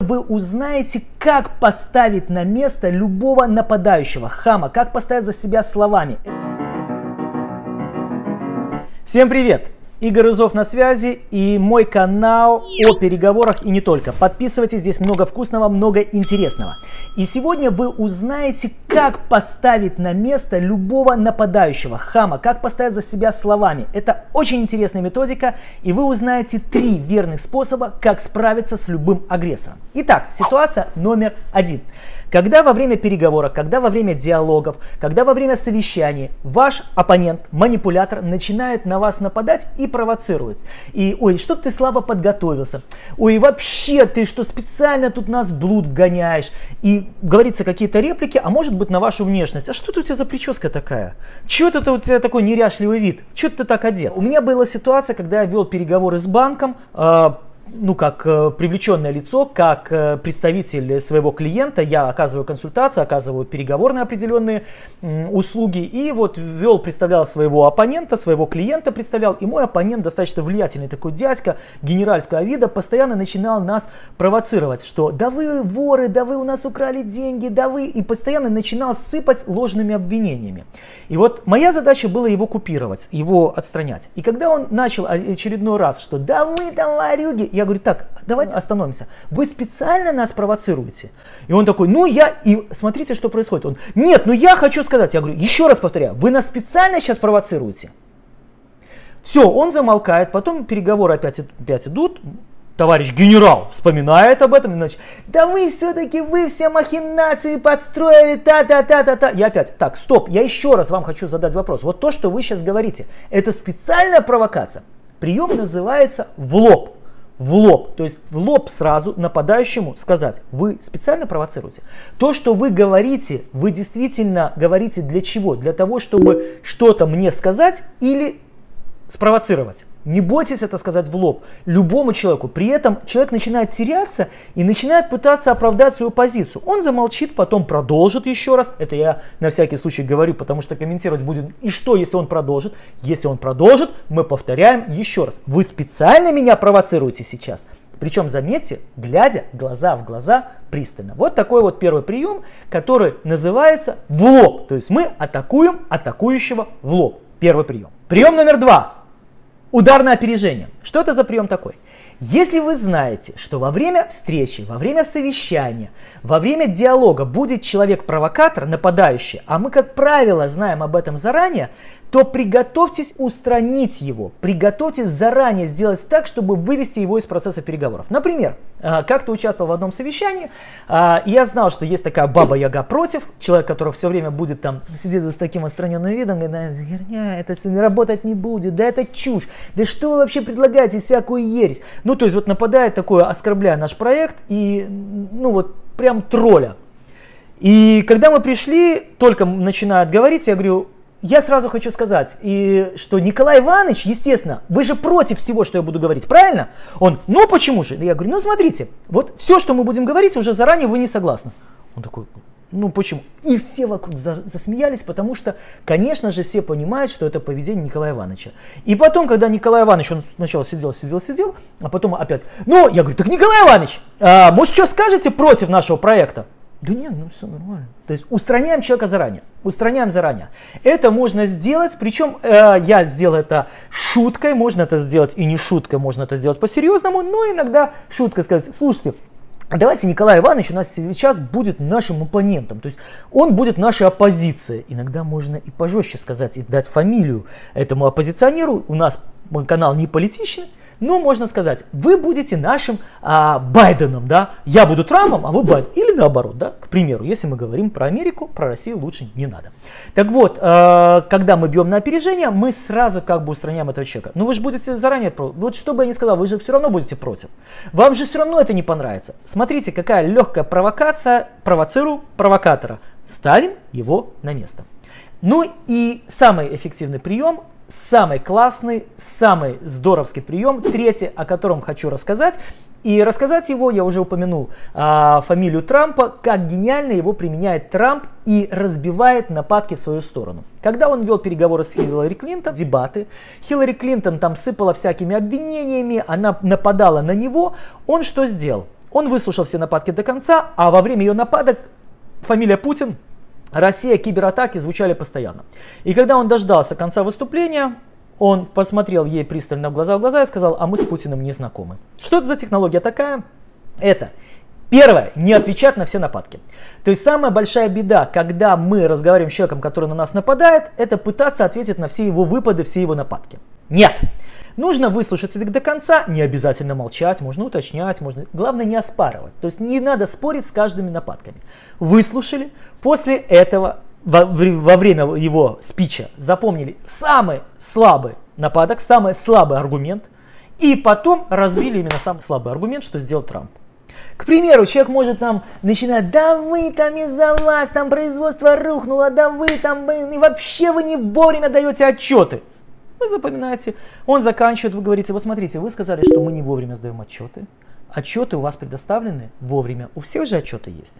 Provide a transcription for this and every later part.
вы узнаете, как поставить на место любого нападающего, хама, как поставить за себя словами. Всем привет! Игорь Изов на связи и мой канал о переговорах и не только. Подписывайтесь, здесь много вкусного, много интересного. И сегодня вы узнаете, как поставить на место любого нападающего, хама, как поставить за себя словами. Это очень интересная методика, и вы узнаете три верных способа, как справиться с любым агрессором. Итак, ситуация номер один. Когда во время переговоров, когда во время диалогов, когда во время совещаний ваш оппонент, манипулятор начинает на вас нападать и провоцирует. И, ой, что ты слабо подготовился. Ой, вообще ты что специально тут нас блуд гоняешь. И говорится какие-то реплики, а может быть на вашу внешность. А что это у тебя за прическа такая? Чего это у тебя такой неряшливый вид? Чего ты так одет? У меня была ситуация, когда я вел переговоры с банком, а, ну, как э, привлеченное лицо, как э, представитель своего клиента, я оказываю консультации, оказываю переговорные определенные услуги. И вот вел, представлял своего оппонента, своего клиента представлял. И мой оппонент, достаточно влиятельный такой дядька, генеральского вида, постоянно начинал нас провоцировать, что да вы воры, да вы у нас украли деньги, да вы... И постоянно начинал сыпать ложными обвинениями. И вот моя задача была его купировать, его отстранять. И когда он начал очередной раз, что да вы там ворюги, я говорю, так, давайте остановимся. Вы специально нас провоцируете? И он такой, ну я, и смотрите, что происходит. Он, нет, ну я хочу сказать, я говорю, еще раз повторяю, вы нас специально сейчас провоцируете? Все, он замолкает, потом переговоры опять, опять идут, товарищ генерал вспоминает об этом, иначе, да вы все-таки, вы все махинации подстроили, та-та-та-та-та. Я опять, так, стоп, я еще раз вам хочу задать вопрос. Вот то, что вы сейчас говорите, это специальная провокация. Прием называется в лоб в лоб, то есть в лоб сразу нападающему сказать, вы специально провоцируете. То, что вы говорите, вы действительно говорите для чего? Для того, чтобы что-то мне сказать или спровоцировать. Не бойтесь это сказать в лоб любому человеку. При этом человек начинает теряться и начинает пытаться оправдать свою позицию. Он замолчит, потом продолжит еще раз. Это я на всякий случай говорю, потому что комментировать будет. И что, если он продолжит? Если он продолжит, мы повторяем еще раз. Вы специально меня провоцируете сейчас. Причем, заметьте, глядя глаза в глаза пристально. Вот такой вот первый прием, который называется в лоб. То есть мы атакуем атакующего в лоб. Первый прием. Прием номер два. Удар на опережение. Что это за прием такой? Если вы знаете, что во время встречи, во время совещания, во время диалога будет человек-провокатор, нападающий, а мы, как правило, знаем об этом заранее, то приготовьтесь устранить его. Приготовьтесь заранее сделать так, чтобы вывести его из процесса переговоров. Например, а, как-то участвовал в одном совещании, а, и я знал, что есть такая баба-яга против, человек, который все время будет там сидеть с таким отстраненным видом, говорит, херня, это все не работать не будет, да это чушь, да что вы вообще предлагаете, всякую ересь. Ну, то есть вот нападает такое, оскорбляя наш проект, и, ну вот, прям тролля. И когда мы пришли, только начинают говорить, я говорю, я сразу хочу сказать, и что Николай Иванович, естественно, вы же против всего, что я буду говорить, правильно? Он, ну почему же? Я говорю, ну смотрите, вот все, что мы будем говорить, уже заранее вы не согласны. Он такой, ну почему? И все вокруг за, засмеялись, потому что, конечно же, все понимают, что это поведение Николая Ивановича. И потом, когда Николай Иванович, он сначала сидел, сидел, сидел, а потом опять, ну, я говорю, так Николай Иванович, а, может, что скажете против нашего проекта? Да нет, ну все нормально. То есть устраняем человека заранее. Устраняем заранее. Это можно сделать, причем э, я сделал это шуткой, можно это сделать и не шуткой, можно это сделать по-серьезному, но иногда шуткой сказать, слушайте, Давайте Николай Иванович у нас сейчас будет нашим оппонентом, то есть он будет нашей оппозицией. Иногда можно и пожестче сказать, и дать фамилию этому оппозиционеру. У нас канал не политичный, ну, можно сказать, вы будете нашим а, Байденом, да, я буду Трампом, а вы Байден. Или наоборот, да, к примеру, если мы говорим про Америку, про Россию лучше не надо. Так вот, э, когда мы бьем на опережение, мы сразу как бы устраняем этого человека. Ну, вы же будете заранее. Вот что бы я ни сказал, вы же все равно будете против. Вам же все равно это не понравится. Смотрите, какая легкая провокация, провоцирую провокатора. Ставим его на место. Ну и самый эффективный прием самый классный, самый здоровский прием, третий, о котором хочу рассказать. И рассказать его, я уже упомянул а, фамилию Трампа, как гениально его применяет Трамп и разбивает нападки в свою сторону. Когда он вел переговоры с Хиллари Клинтон, дебаты, Хиллари Клинтон там сыпала всякими обвинениями, она нападала на него, он что сделал? Он выслушал все нападки до конца, а во время ее нападок фамилия Путин, Россия, кибератаки звучали постоянно. И когда он дождался конца выступления, он посмотрел ей пристально в глаза в глаза и сказал, а мы с Путиным не знакомы. Что это за технология такая? Это Первое, не отвечать на все нападки. То есть самая большая беда, когда мы разговариваем с человеком, который на нас нападает, это пытаться ответить на все его выпады, все его нападки. Нет. Нужно выслушать язык до конца, не обязательно молчать, можно уточнять, можно, главное не оспаривать. То есть не надо спорить с каждыми нападками. Выслушали, после этого во, во время его спича запомнили самый слабый нападок, самый слабый аргумент, и потом разбили именно самый слабый аргумент, что сделал Трамп. К примеру, человек может там начинать, да вы там из-за вас, там производство рухнуло, да вы там, блин, и вообще вы не вовремя даете отчеты. Вы запоминаете, он заканчивает, вы говорите, вот смотрите, вы сказали, что мы не вовремя сдаем отчеты. Отчеты у вас предоставлены вовремя, у всех же отчеты есть.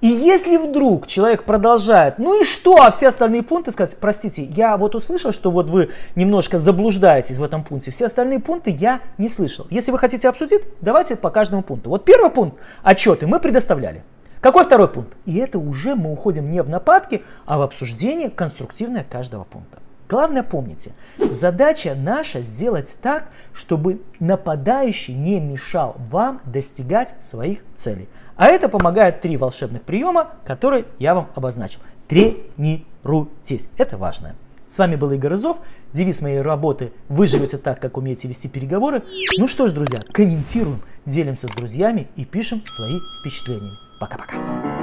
И если вдруг человек продолжает, ну и что, а все остальные пункты сказать, простите, я вот услышал, что вот вы немножко заблуждаетесь в этом пункте, все остальные пункты я не слышал. Если вы хотите обсудить, давайте по каждому пункту. Вот первый пункт, отчеты мы предоставляли. Какой второй пункт? И это уже мы уходим не в нападки, а в обсуждение конструктивное каждого пункта. Главное помните, задача наша сделать так, чтобы нападающий не мешал вам достигать своих целей. А это помогает три волшебных приема, которые я вам обозначил. Тренируйтесь. Это важно. С вами был Игорь Изов. Девиз моей работы «Вы живете так, как умеете вести переговоры». Ну что ж, друзья, комментируем, делимся с друзьями и пишем свои впечатления. Пока-пока.